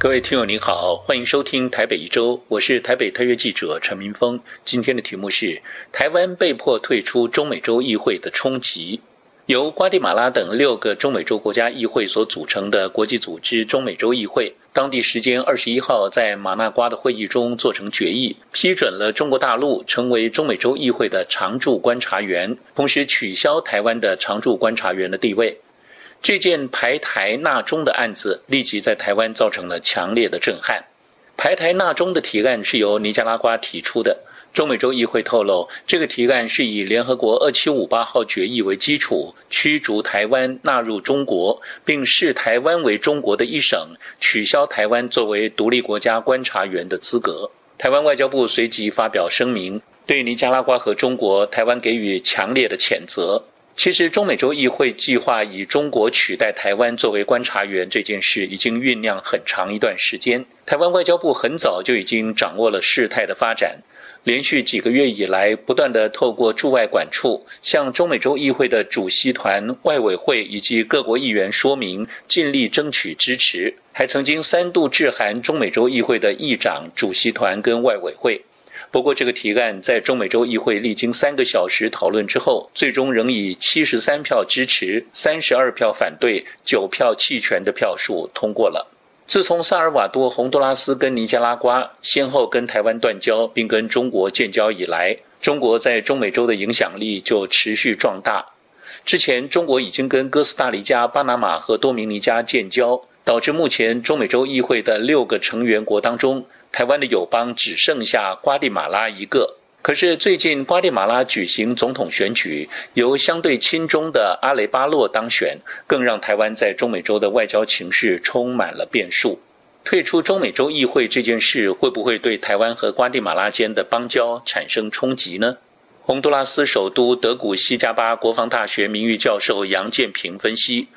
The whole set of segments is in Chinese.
各位听友您好，欢迎收听台北一周，我是台北特约记者陈明峰。今天的题目是台湾被迫退出中美洲议会的冲击。由瓜地马拉等六个中美洲国家议会所组成的国际组织中美洲议会，当地时间二十一号在马纳瓜的会议中做成决议，批准了中国大陆成为中美洲议会的常驻观察员，同时取消台湾的常驻观察员的地位。这件排台纳中的案子立即在台湾造成了强烈的震撼。排台纳中的提案是由尼加拉瓜提出的。中美洲议会透露，这个提案是以联合国二七五八号决议为基础，驱逐台湾纳入中国，并视台湾为中国的一省，取消台湾作为独立国家观察员的资格。台湾外交部随即发表声明，对尼加拉瓜和中国台湾给予强烈的谴责。其实，中美洲议会计划以中国取代台湾作为观察员这件事，已经酝酿很长一段时间。台湾外交部很早就已经掌握了事态的发展，连续几个月以来，不断的透过驻外管处向中美洲议会的主席团、外委会以及各国议员说明，尽力争取支持，还曾经三度致函中美洲议会的议长、主席团跟外委会。不过，这个提案在中美洲议会历经三个小时讨论之后，最终仍以七十三票支持、三十二票反对、九票弃权的票数通过了。自从萨尔瓦多、洪都拉斯跟尼加拉瓜先后跟台湾断交，并跟中国建交以来，中国在中美洲的影响力就持续壮大。之前，中国已经跟哥斯达黎加、巴拿马和多明尼加建交，导致目前中美洲议会的六个成员国当中。台湾的友邦只剩下瓜地马拉一个，可是最近瓜地马拉举行总统选举，由相对亲中的阿雷巴洛当选，更让台湾在中美洲的外交情势充满了变数。退出中美洲议会这件事，会不会对台湾和瓜地马拉间的邦交产生冲击呢？洪都拉斯首都德古西加巴国防大学名誉教授杨建平分析。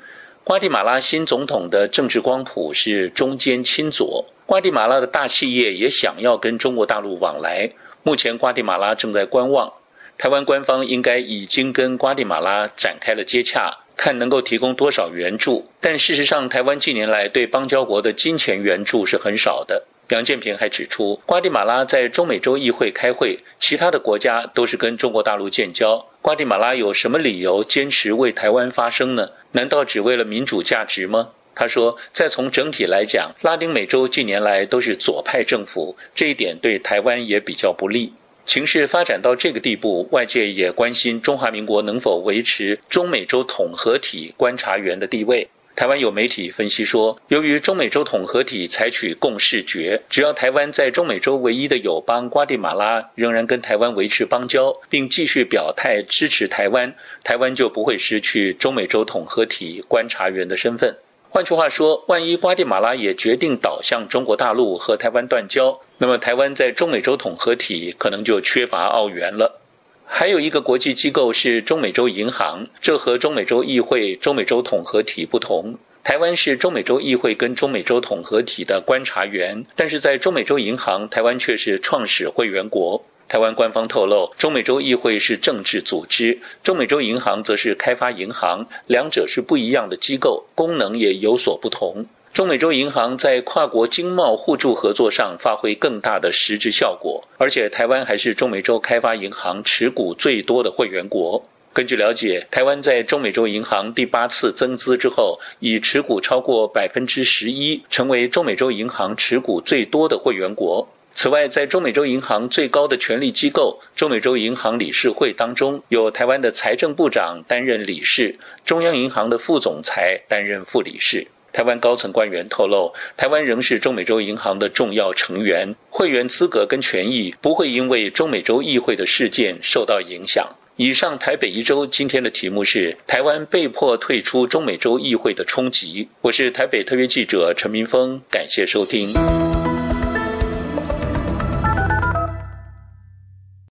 瓜地马拉新总统的政治光谱是中间亲左，瓜地马拉的大企业也想要跟中国大陆往来。目前瓜地马拉正在观望，台湾官方应该已经跟瓜地马拉展开了接洽，看能够提供多少援助。但事实上，台湾近年来对邦交国的金钱援助是很少的。杨建平还指出，瓜地马拉在中美洲议会开会，其他的国家都是跟中国大陆建交。瓜地马拉有什么理由坚持为台湾发声呢？难道只为了民主价值吗？他说，再从整体来讲，拉丁美洲近年来都是左派政府，这一点对台湾也比较不利。情势发展到这个地步，外界也关心中华民国能否维持中美洲统合体观察员的地位。台湾有媒体分析说，由于中美洲统合体采取共视决，只要台湾在中美洲唯一的友邦瓜地马拉仍然跟台湾维持邦交，并继续表态支持台湾，台湾就不会失去中美洲统合体观察员的身份。换句话说，万一瓜地马拉也决定倒向中国大陆和台湾断交，那么台湾在中美洲统合体可能就缺乏澳元了。还有一个国际机构是中美洲银行，这和中美洲议会、中美洲统合体不同。台湾是中美洲议会跟中美洲统合体的观察员，但是在中美洲银行，台湾却是创始会员国。台湾官方透露，中美洲议会是政治组织，中美洲银行则是开发银行，两者是不一样的机构，功能也有所不同。中美洲银行在跨国经贸互助合作上发挥更大的实质效果，而且台湾还是中美洲开发银行持股最多的会员国。根据了解，台湾在中美洲银行第八次增资之后，已持股超过百分之十一，成为中美洲银行持股最多的会员国。此外，在中美洲银行最高的权力机构中美洲银行理事会当中，有台湾的财政部长担任理事，中央银行的副总裁担任副理事。台湾高层官员透露，台湾仍是中美洲银行的重要成员，会员资格跟权益不会因为中美洲议会的事件受到影响。以上台北一周今天的题目是台湾被迫退出中美洲议会的冲击。我是台北特约记者陈明峰，感谢收听。